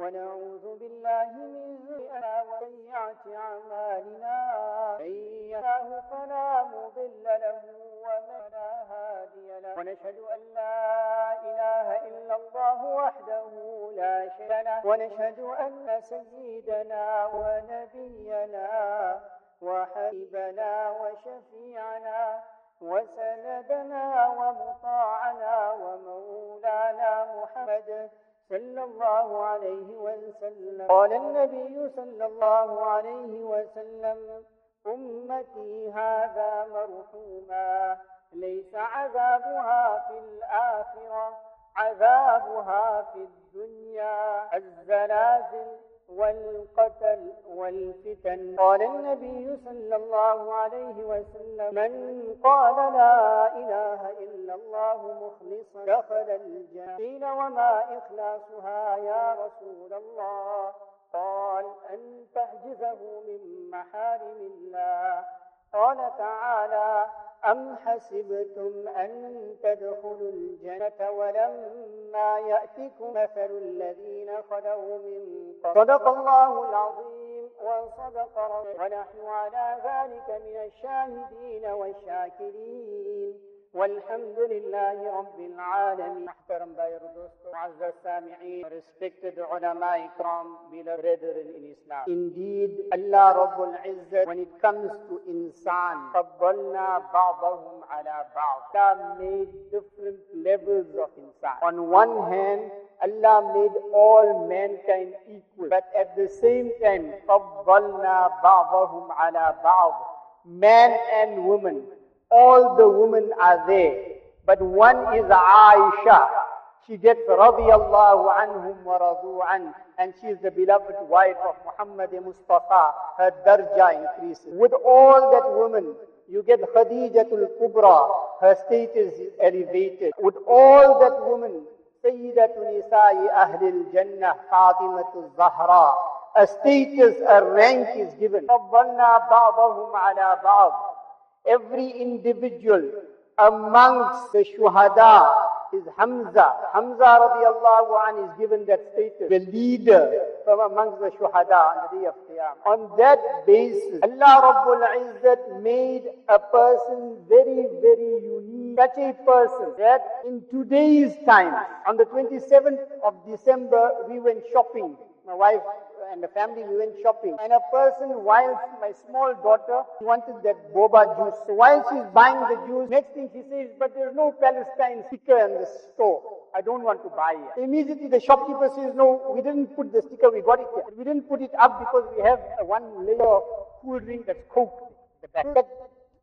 ونعوذ بالله من وسيئات أعمالنا. من يهده فلا مضل له ومن هادي له. ونشهد أن لا إله إلا الله وحده لا شريك له. ونشهد أن سيدنا ونبينا وحبيبنا وشفيعنا وسندنا ومطاعنا ومولانا محمد صلى الله عليه وسلم. قال النبي صلى الله عليه وسلم أمتي هذا مرحوما ليس عذابها في الآخرة عذابها في الدنيا. الزلازل والقتل والفتن. قال النبي صلى الله عليه وسلم من قال لا إله إلا الله مخلصا دخل الجنة. قيل وما إخلاصها يا رسول الله؟ قال أن تحجزه من محارم الله. قال تعالى أم حسبتم أن تدخلوا الجنة ولما يأتكم مثل الذين خلوا من قبل؟ صدق الله العظيم وصدق رسوله ونحن على ذلك من الشاهدين والشاكرين. والحمد لله رب العالمين محترم باير دوستو معزز السامعين respected ulama ikram beloved brethren in Islam indeed Allah Rabbul Izzat when it comes to insan فضلنا بعضهم على بعض Allah made different levels of insan on one hand Allah made all mankind equal but at the same time فضلنا بعضهم على بعض man and woman all the women are there. But one is Aisha. She gets radiyallahu anhum wa radu an. And she is the beloved wife of Muhammad Mustafa. Her darja increases. With all that women, you get Khadijatul Kubra. Her status is elevated. With all that women, Sayyidatu Nisa'i Ahlil Jannah, Fatimatul Zahra. A status, a rank is given. فضلنا بعضهم على بعض every individual amongst the shuhada is Hamza. Hamza radiallahu an is given that status, the leader from amongst the shuhada on the day of Qiyamah. On that basis, Allah Rabbul Izzat made a person very, very unique. Such a person that in today's time, on the 27th of December, we went shopping. My wife and the family, we went shopping. And a person, while my small daughter, wanted that boba juice. So while she's buying the juice, next thing she says, but there's no Palestine sticker in the store. I don't want to buy it. Immediately the shopkeeper says, no, we didn't put the sticker, we got it here. We didn't put it up because we have one layer of cool drink that's Coke. That,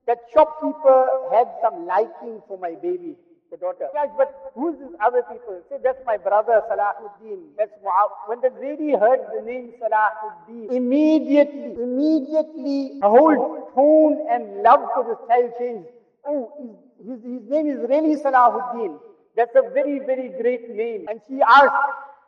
that shopkeeper had some liking for my baby the daughter. Yes, but who's these other people? Say, that's my brother Salahuddin. That's. When the lady heard the name Salahuddin, immediately, immediately, her whole tone and love for this child changed. Oh, his, his name is really Salahuddin. That's a very, very great name. And she asked,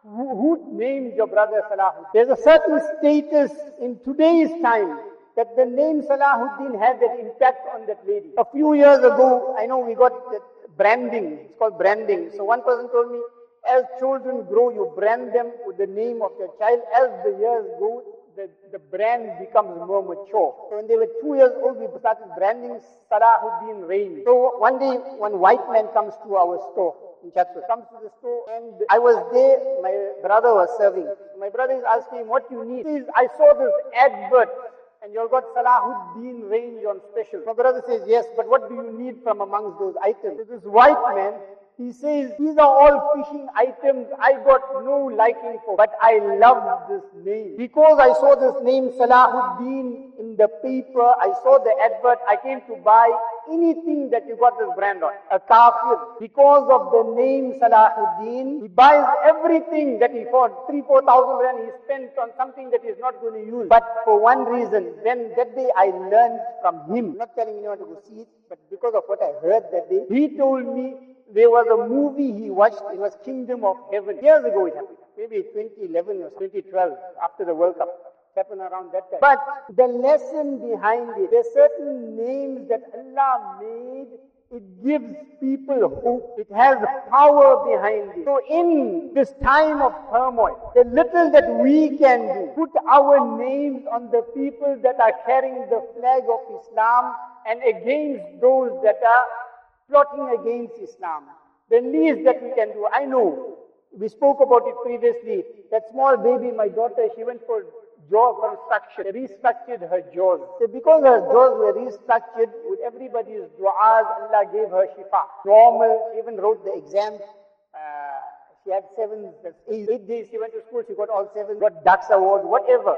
who, who named your brother Salahuddin? There's a certain status in today's time that the name Salahuddin had that impact on that lady. A few years ago, I know we got that branding. It's called branding. So one person told me, as children grow, you brand them with the name of your child. As the years go, the, the brand becomes more mature. So when they were two years old, we started branding Salahuddin Rain. So one day, one white man comes to our store in Chatsworth, comes to the store, and I was there, my brother was serving. My brother is asking, what you need? I saw this advert and you all got Salahuddin range on special. My brother says, yes, but what do you need from amongst those items? This white man, he says, these are all fishing items I got no liking for, but I love this name. Because I saw this name Salahuddin in the paper, I saw the advert, I came to buy anything that you got this brand on. A kafir, because of the name Salahuddin, he buys everything that he for three, four thousand rand he spent on something that he's not going to use. But for one reason, then that day I learned from him. I'm not telling anyone to go see it, but because of what I heard that day, he told me there was a movie he watched, it was Kingdom of Heaven. Years ago it happened, maybe 2011 or 2012, after the World Cup happened around that time. But the lesson behind it, there's certain names that Allah made It gives people hope. It has power behind it. So in this time of turmoil, the little that we can do, put our names on the people that are carrying the flag of Islam and against those that are plotting against Islam. The least that we can do, I know, we spoke about it previously, that small baby, my daughter, she went for jaw construction, restructured her jaws. So because her jaws were restructured, with everybody's du'as, Allah gave her shifa. Normal, she even wrote the exam. Uh, she had seven, eight, eight days she went to school, she got all seven, got DAX award, whatever.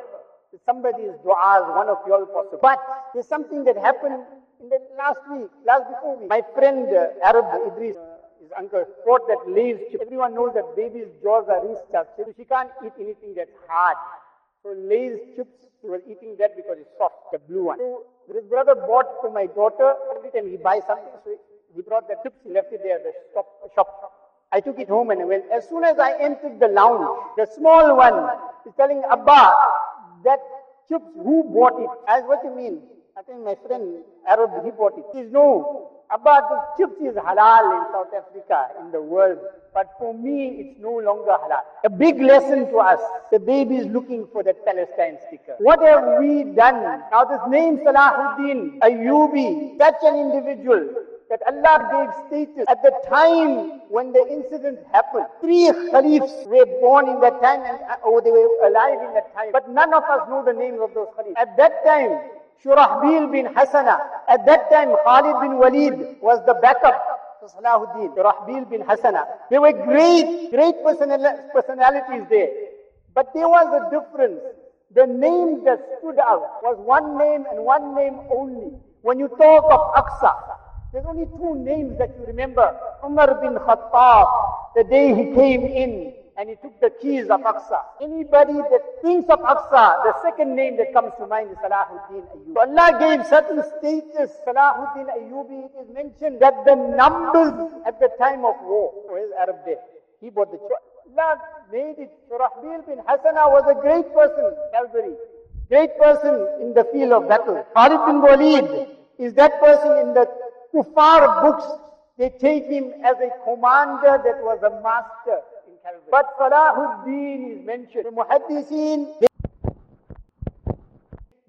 Somebody's du'as, one of you all possible. But there's something that happened in the last week, last before week. My friend uh, Arab Idris, uh, his uncle, bought that chip. Everyone knows that baby's jaws are restructured, so she can't eat anything that's hard. So Lay's chips, he was eating that because it's soft, the blue one. So his brother bought for my daughter, every time he buys something, so he brought the chips, he left it there the shop. shop. I took it home and I went. As soon as I entered the lounge, the small one is telling Abba that chips, who bought it? I said, what do you mean? I think my friend Arab, he bought it. He no, Abba, the chips is halal in South Africa, in the world. But for me, it's no longer halal. A big lesson to us. The baby is looking for that Palestine sticker. What have we done? Now this name Salahuddin Ayyubi, such an individual that Allah gave status at the time when the incident happened. Three Khalifs were born in that time and, uh, or they were alive in that time. But none of us know the names of those Khalifs. At that time, Shurahbil bin Hasana. At that time, Khalid bin Walid was the backup to Salahuddin. Shurahbil bin Hasana. They were great, great personalities there. But there was a difference. The name that stood out was one name and one name only. When you talk of Aqsa, there's only two names that you remember. Umar bin Khattab, the day he came in and he took the keys of Aqsa. Anybody that thinks of Aqsa, the second name that comes to mind is Salahuddin Ayyubi. So Allah gave certain status. Salahuddin Ayyubi, it is mentioned that the numbers at the time of war, oh, where is Arab there? He bought the Allah made it. Shurahbil bin Hasana was a great person, Calvary. Great person in the field of battle. Khalid bin Walid is that person in the kuffar books. They take him as a commander that was a master. But Salahuddin is mentioned. The Muhaddiseen,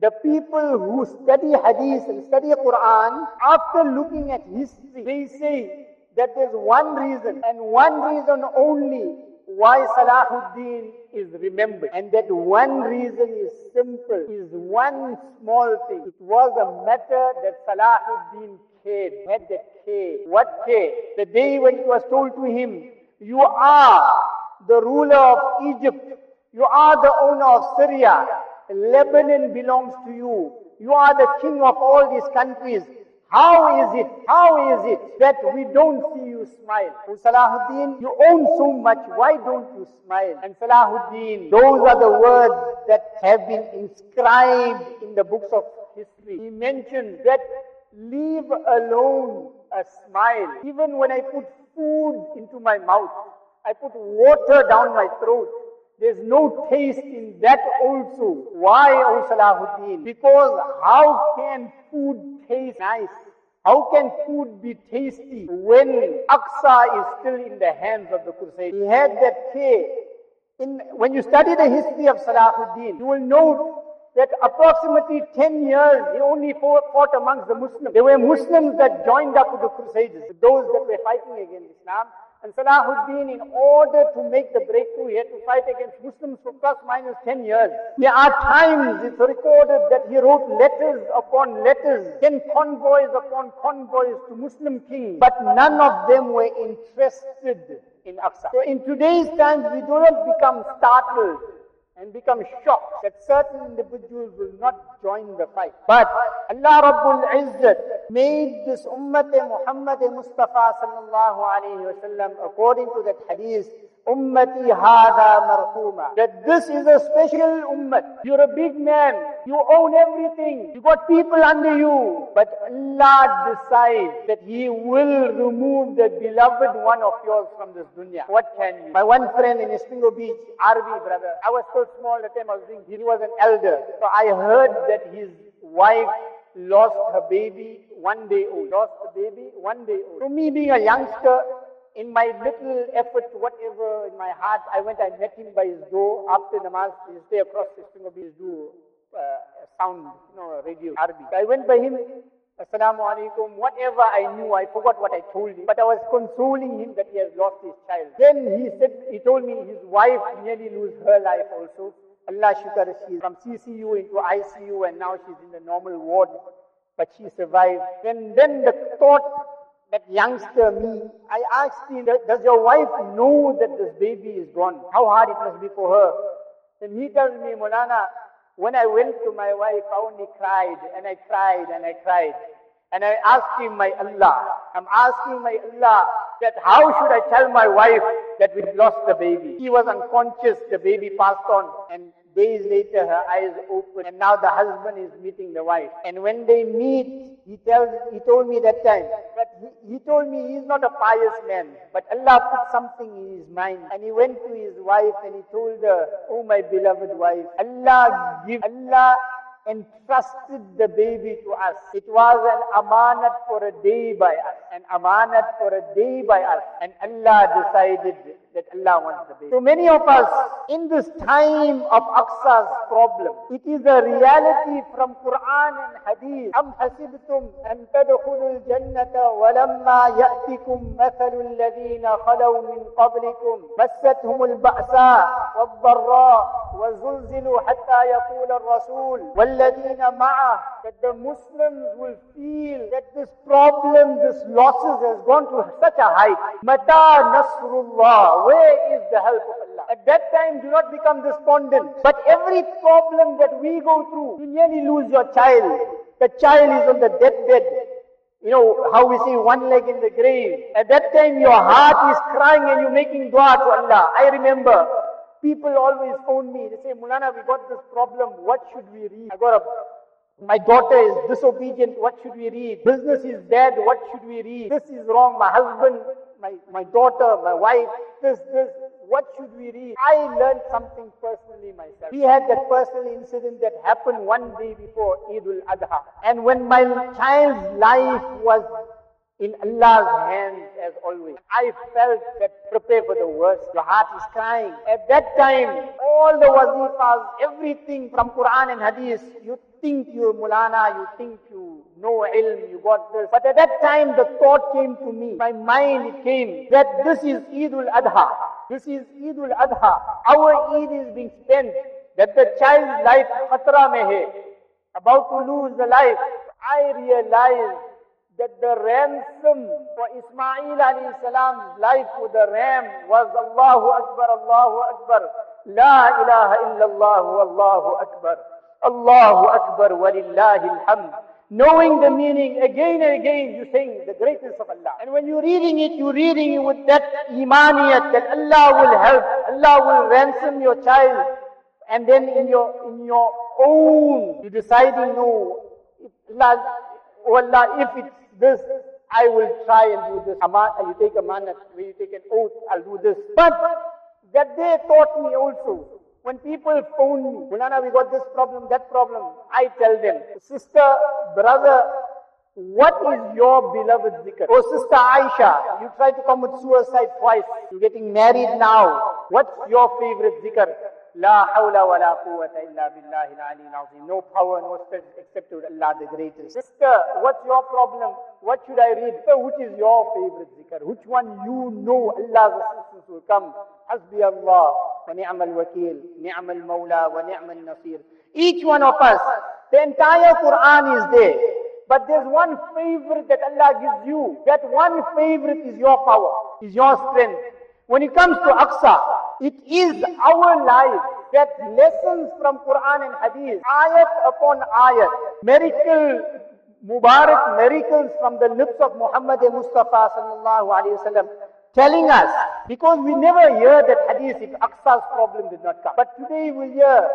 the people who study Hadith and study Quran, after looking at history, they say that there's one reason and one reason only why Salahuddin is remembered. And that one reason is simple, is one small thing. It was a matter that Salahuddin cared, had that care. What care? The day when it was told to him, you are the ruler of Egypt. You are the owner of Syria. Lebanon belongs to you. You are the king of all these countries. How is it, how is it that we don't see you smile? Oh Salahuddin, you own so much, why don't you smile? And Salahuddin, those are the words that have been inscribed in the books of history. He mentioned that leave alone a smile. Even when I put food into my mouth, I put water down my throat. There's no taste in that also. Why, O Salahuddin? Because how can food taste nice? How can food be tasty when Aqsa is still in the hands of the Crusade? He had that care. In, when you study the history of Salahuddin, you will know that approximately 10 years he only fought, amongst the Muslims. There were Muslims that joined up with the Crusaders, those that were fighting against Islam. And Salahuddin, in order to make the breakthrough, he had to fight against Muslims for plus minus 10 years. There are times it's recorded that he wrote letters upon letters, 10 convoys upon convoys to Muslim kings, but none of them were interested in Aqsa. So in today's times, we do not become startled and become shocked that certain individuals will not join the fight. But Allah Rabbul Izzat made this Ummah Muhammad Mustafa sallallahu alayhi wa sallam according to that hadith Ummati hada marhuma. That this is a special ummah. You're a big man. You own everything. You got people under you. But Allah decides that He will remove the beloved one of yours from this dunya. What can you? My one friend in Isipingo Beach, Arvi brother, I was so small at the time I was doing, he was an elder. So I heard that his wife lost her baby one day old. Lost the baby one day old. To me being a youngster, in my little effort, whatever in my heart, I went, I met him by his door after namaz. He stay across the street of his door, uh, sound, you know, radio, Arabic. I went by him, Assalamu alaikum, whatever I knew, I forgot what I told him, but I was consoling him that he has lost his child. Then he said, he told me his wife nearly lose her life also. Allah shukar, she's from CCU into ICU and now she's in the normal ward, but she survived. And then the thought that youngster me, I asked him, does your wife know that this baby is gone? How hard it must be for her? Then he tells me, Molana, when I went to my wife, I only cried and I cried and I cried. And I asked him, my Allah, I'm asking my Allah that how should I tell my wife that we've lost the baby? He was unconscious, the baby passed on and Days later, her eyes open, and now the husband is meeting the wife. And when they meet, he tells, he told me that time, but he, he told me he's not a pious man, but Allah put something in his mind. And he went to his wife and he told her, Oh my beloved wife, Allah give, Allah entrusted the baby to us. It was an amanat for a day by us, an amanat for a day by us. And Allah decided that Allah wants the baby. So many of us, in this time of Aqsa's problem, it is a reality from Quran and Hadith. أم حسبتم أن تدخلوا الجنة ولما يأتكم مثل الذين خلوا من قبلكم مستهم البأساء والضراء وزلزلوا حتى يقول الرسول والذين معه that the Muslims will feel that this problem, this losses has gone to such a height. Mata Nasrullah, where is the help of Allah? At that time, do not become despondent. But every problem that we go through, you nearly lose your child. The child is on the deathbed. You know how we say one leg in the grave. At that time your heart is crying and you're making dua to Allah. I remember people always phone me. They say, Mulana, we got this problem. What should we read? I got a my daughter is disobedient. What should we read? Business is dead. What should we read? This is wrong. My husband, my, my daughter, my wife, this, this. What should we read? I learned something personally myself. We had that personal incident that happened one day before Eid al-Adha. And when my child's life was in Allah's hands as always. I felt that prepare for the worst. Your heart is crying. At that time, all the wazifas, everything from Quran and Hadith, you think you're mulana, you think you know ilm, you got this. But at that time, the thought came to me. My mind it came that this is Eid al-Adha. This is Eid al-Adha. Our Eid is being spent. That the child's life khatra mein hai. About to lose the life. I realized that the ransom for Ismail salam's life with the ram was Allahu Akbar, Allahu Akbar. La ilaha illallah, Allahu Akbar. Allahu Akbar, walillahi alhamd. Knowing the meaning again and again, you sing the greatness of Allah. And when you're reading it, you're reading it with that imaniyat that Allah will help, Allah will ransom your child. And then in your in your own, you deciding, no, Allah, oh Allah, if it's this, I will try and do this. Aman, you take a manat, when you take an oath, I'll do this. But that they taught me also. When people phone me, Mulana, we got this problem, that problem, I tell them, sister, brother, what is your beloved zikr? Oh, sister Aisha, you tried to commit suicide twice. You're getting married now. What's your favorite zikr? No power, no strength except to Allah the greatest. Sister, what's your problem? What should I read? Which is your favorite zikr? Which one you know Allah's assistance will come? Hasbi Allah wa ni'mal wakil, ni'mal mawla wa ni'mal. Each one of us, the entire Quran is there. But there's one favorite that Allah gives you. That one favorite is your power, is your strength. When it comes to Aqsa, it is our life that lessons from Quran and Hadith, ayat upon ayat, miracle, Mubarak miracles from the lips of Muhammad Mustafa sallallahu alayhi wasallam, telling us, because we never hear that Hadith if Aqsa's problem did not come. But today we hear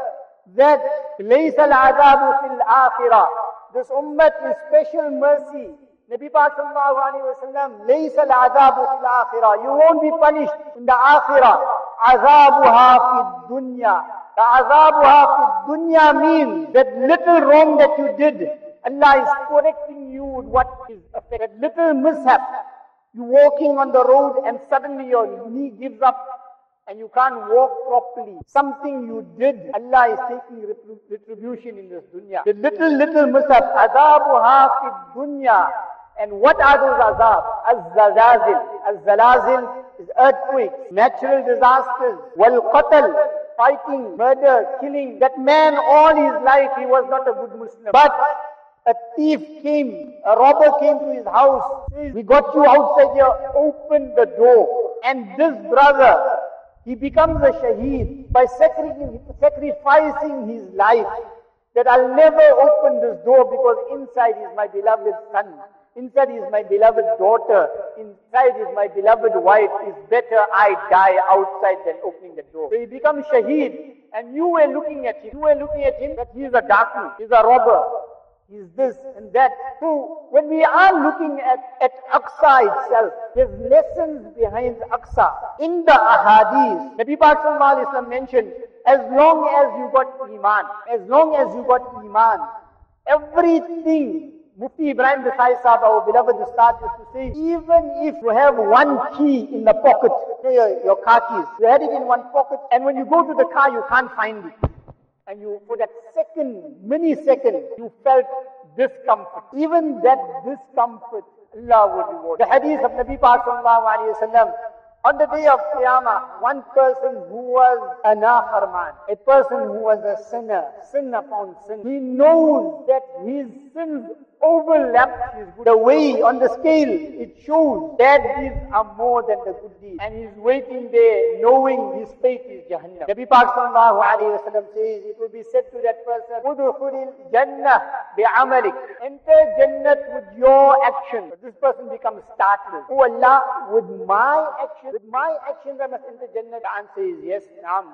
that لَيْسَ الْعَذَابُ فِي الْآخِرَةِ This ummah is special mercy Nabi Pak sallallahu alayhi wa sallam, لَيْسَ الْعَذَابُ فِي الْآخِرَةِ You won't be punished in the akhirah. عَذَابُهَا فِي الدُّنْيا The عَذَابُهَا فِي الدُّنْيا means that little wrong that you did, Allah is correcting you with what is affected. Little mishap. You're walking on the road and suddenly your knee gives up and you can't walk properly. Something you did, Allah is taking retribution in this dunya. The little, little mishap, azabuha fi dunya. And what are those azab? Az-zalazil. Az-zalazil is earthquakes, natural disasters, wal-qatl, fighting, murder, killing. That man all his life he was not a good Muslim. But a thief came, a robber came to his house. We got you outside here, open the door. And this brother, he becomes a shaheed by sacrificing his life. That I'll never open this door because inside is my beloved son. Inside is my beloved daughter. Inside is my beloved wife. It's better I die outside than opening the door. So he becomes shaheed. And you were looking at him. You were looking at him that he is a darkman. He's a robber is this and that. So when we are looking at, at Aqsa itself, there's lessons behind Aqsa. In the ahadith, Nabi Sallallahu mentioned, as long as you got Iman, as long as you got Iman, everything Mufti Ibrahim Desai Sahib, our beloved Ustad, used to say, even if you have one key in the pocket, your, your car keys, you had it in one pocket, and when you go to the car, you can't find it and you, for that second, millisecond, you felt discomfort. Even that discomfort, Allah would reward. The hadith of Nabi Pak sallallahu alayhi wa on the day of Qiyamah, one person who was a nafarman, a person who was a sinner, sin upon sin, he knows that his sins overlapped. The way on the scale, it shows bad deeds are more than the good deeds. And he's waiting there knowing his fate is Jahannam. Nabi Pak sallallahu alayhi wa says, it will be said to that person, Udkhulil Jannah bi'amalik. Enter Jannat with your action. This person becomes startled. Oh Allah, with my action, with my actions I must enter Jannah. The answer is yes, naam.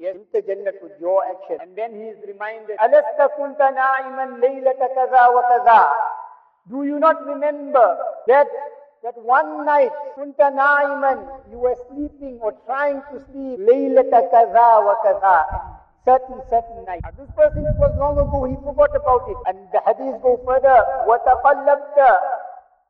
Yes, into Jannah with your action. And then he is reminded, Alasta kunta na'iman laylata kaza wa kaza. Do you not remember that that one night, kunta na'iman, you were sleeping or trying to sleep, laylata kaza wa kaza. Certain, certain night. This person, it was long ago, he forgot about it. And the hadith go further, وَتَقَلَّبْتَ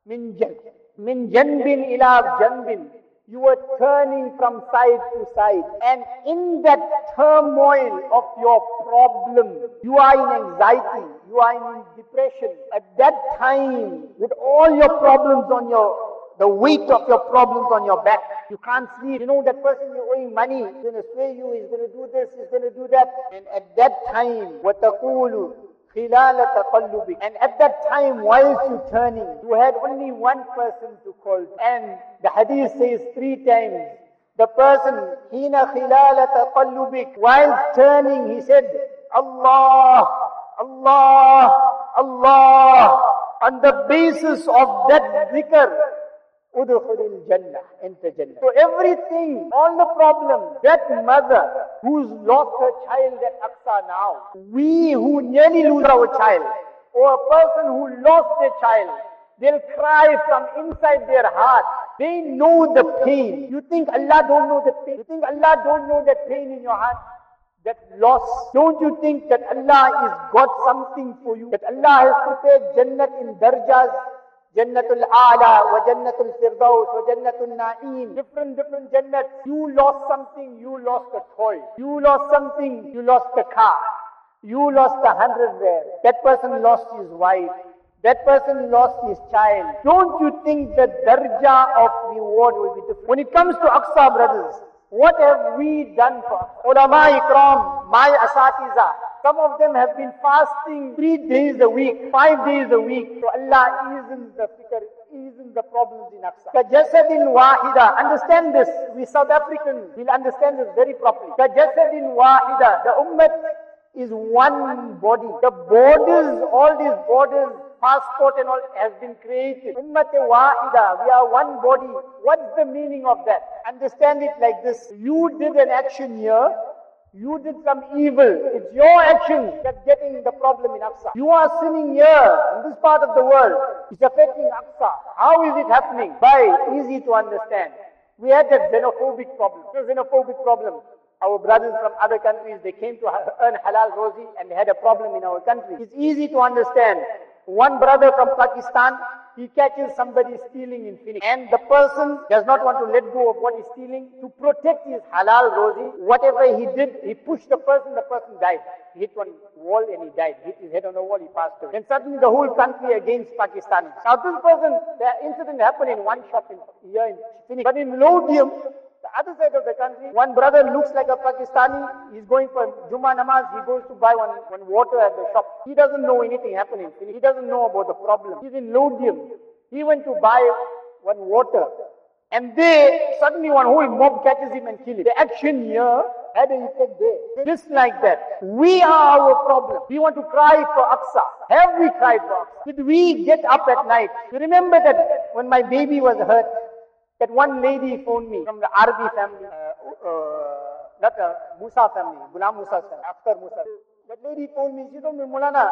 مِنْ جَنْبٍ مِنْ جَنْبٍ إِلَى جَنْبٍ you were turning from side to side. And in that turmoil of your problem, you are in anxiety, you are in depression. At that time, with all your problems on your the weight of your problems on your back. You can't sleep. You know that person you're owing money, he's going to sway you, he's going to do this, he's going to do that. And at that time, وَتَقُولُ and at that time, whilst you turning, you had only one person to call. And the hadith says three times, the person, hina khilala taqallubik, while turning, he said, Allah, Allah, Allah. On the basis of that zikr, Udkhulil Jannah, enter Jannah. So everything, all the problems, that mother who's lost her child at Aqsa now, we who nearly lose our child, or a person who lost their child, they'll cry from inside their heart. They know the pain. You think Allah don't know the pain? You think Allah don't know that pain in your heart? That loss. Don't you think that Allah is got something for you? That Allah has prepared Jannat in darjas Jannatul Ala wa Jannatul Firdaus wa Jannatul Na'im. Different, different Jannats. You lost something, you lost a toy. You lost something, you lost a car. You lost a hundred there. That person lost his wife. That person lost his child. Don't you think the darja of reward will be different? When it comes to Aqsa brothers, what have we done for ulama ikram, my asatiza? Some of them have been fasting three days a week, five days a week. So Allah isn't the fikr, eases the problems in Aqsa. Kajasadin wahida. Understand this. We South Africans will understand this very properly. Kajasadin wahida. The ummah is one body. The borders, all these borders, passport and all has been created. Ummat wahida. We are one body. What's the meaning of that? Understand it like this. You did an action here. You did some evil. It's your action that's getting the problem in Aqsa. You are sinning here in this part of the world. It's affecting Aqsa. How is it happening? By easy to understand. We had that xenophobic problem. Xenophobic problem. Our brothers from other countries, they came to earn halal rozi and they had a problem in our country. It's easy to understand. One brother from Pakistan, he catches somebody stealing in Phoenix. And the person does not want to let go of what he's stealing. To protect his halal rosy, whatever he did, he pushed the person, the person died. He hit one wall and he died. Hit his head on the wall, he passed away. And suddenly the whole country against Pakistan. Now this person, the incident happened in one shop in, here in Phoenix. But in Laudium, other side of the country, one brother looks like a Pakistani, he's going for Juma namaz, he goes to buy one, one water at the shop. He doesn't know anything happening. He doesn't know about the problem. He's in Laudium. He went to buy one water. And they, suddenly one whole mob catches him and kills him. The action here had an effect there. Just like that. We are our problem. We want to cry for Aqsa. Have we cried for Aqsa? Did we get up at night? You remember that when my baby was hurt, that one lady phoned me from the Arabi family, uh, uh, not a Musa family, Ghulam Musa's family, after Musa. That lady phoned me, she told me, Mulana,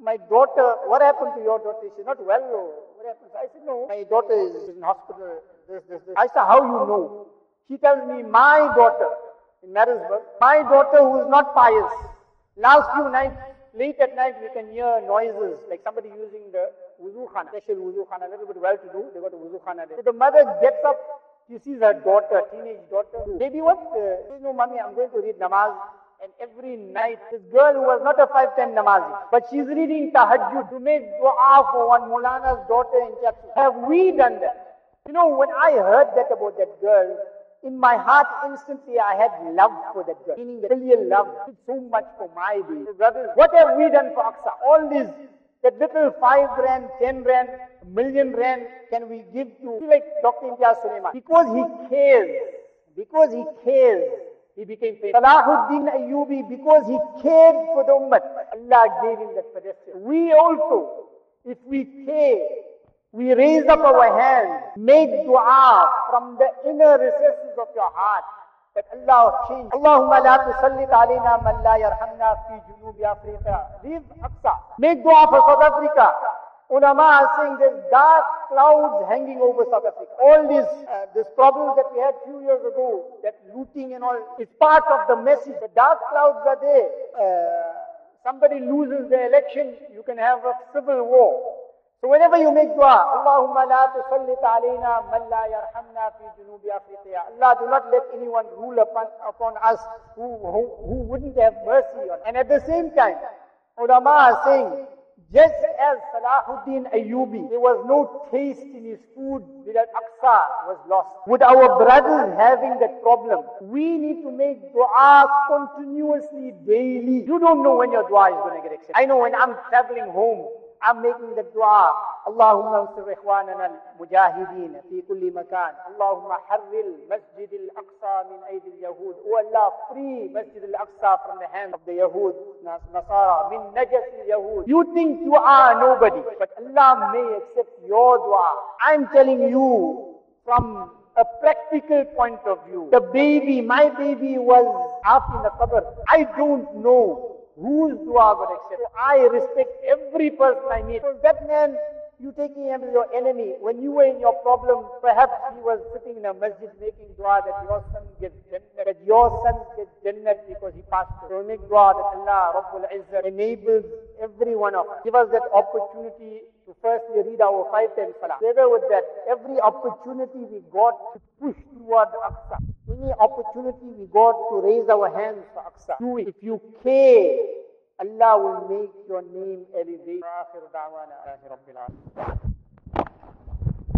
my daughter, what happened to your daughter? She's not well. Or what happened? I said, no, my daughter is in hospital. This, this, this. I said, how you know? She tells me, my daughter in Maritzburg, my daughter who is not pious, last few nights, late at night, we can hear noises like somebody using the wuzu khana, special wuzu khana, a little bit well to do, they got a wuzu khana there. So the mother gets up, she sees her daughter, teenage daughter. Baby, what? Uh, no, mommy, I'm going to read namaz. And every night, this girl who was not a 5-10 namazi, but she's reading tahajjud to make dua for one Mulana's daughter in Chapsu. Have we done that? You know, when I heard that about that girl, in my heart instantly I had love for that girl. Meaning that filial love, so much for my baby. Brothers, what have we done for Aqsa? All these that little 5 rand, 10 rand, million rand can we give to, like Dr. Imtiaz Sooliman. Because he cares, because he cares, he became famous. Salahuddin Ayyubi, because he cared for the ummah, Allah gave him that pedestal. We also, if we care, we raise up our hands, make dua from the inner recesses of your heart, that Allah change. Allahumma la tusallit alayna man la yarhamna fi junubi Africa. Leave Aqsa. Make dua for South Africa. Ulama are saying there's dark clouds hanging over South Africa. All these, uh, this problems that we had a few years ago, that looting and all, is part of the message. The dark clouds are there. Uh, somebody loses the election, you can have a civil war. So whenever you make dua, Allahumma la tusallit alayna man la yarhamna fi junubi Afriqa. Allah, do not let anyone rule upon, upon us who, who, who wouldn't have mercy on. And at the same time, ulama are saying, just as Salahuddin Ayyubi, there was no taste in his food without Aqsa was lost. With our brothers having that problem, we need to make dua continuously, daily. You don't know when your dua is going to get accepted. I know when I'm traveling home, I'm making the dua. اللهم انصر إخواننا المجاهدين في كل مكان. اللهم حرر مسجد الأقصى من أيدي اليهود. Oh Allah, free Masjid al-Aqsa from the hands of the Yahud, Nasara, min najas al-Yahud. You think you are nobody, but Allah may accept your dua. I'm telling you from a practical point of view. The baby, my baby was half in the qabr. I don't know whose dua God accepts. So I respect every person I meet. So that man, you taking him as your enemy. When you were in your problem, perhaps he was sitting in a masjid making dua that your son gets jannah, that your son gets jannah because he passed through. So make dua that Allah Rabbul Izzah enables every one of us. Give us that opportunity to firstly read our five times salah. Together with that, every opportunity we got to push toward Aqsa. Any opportunity we got to raise our hands for Aqsa. Do it. If you care, Allah will make your name elevate.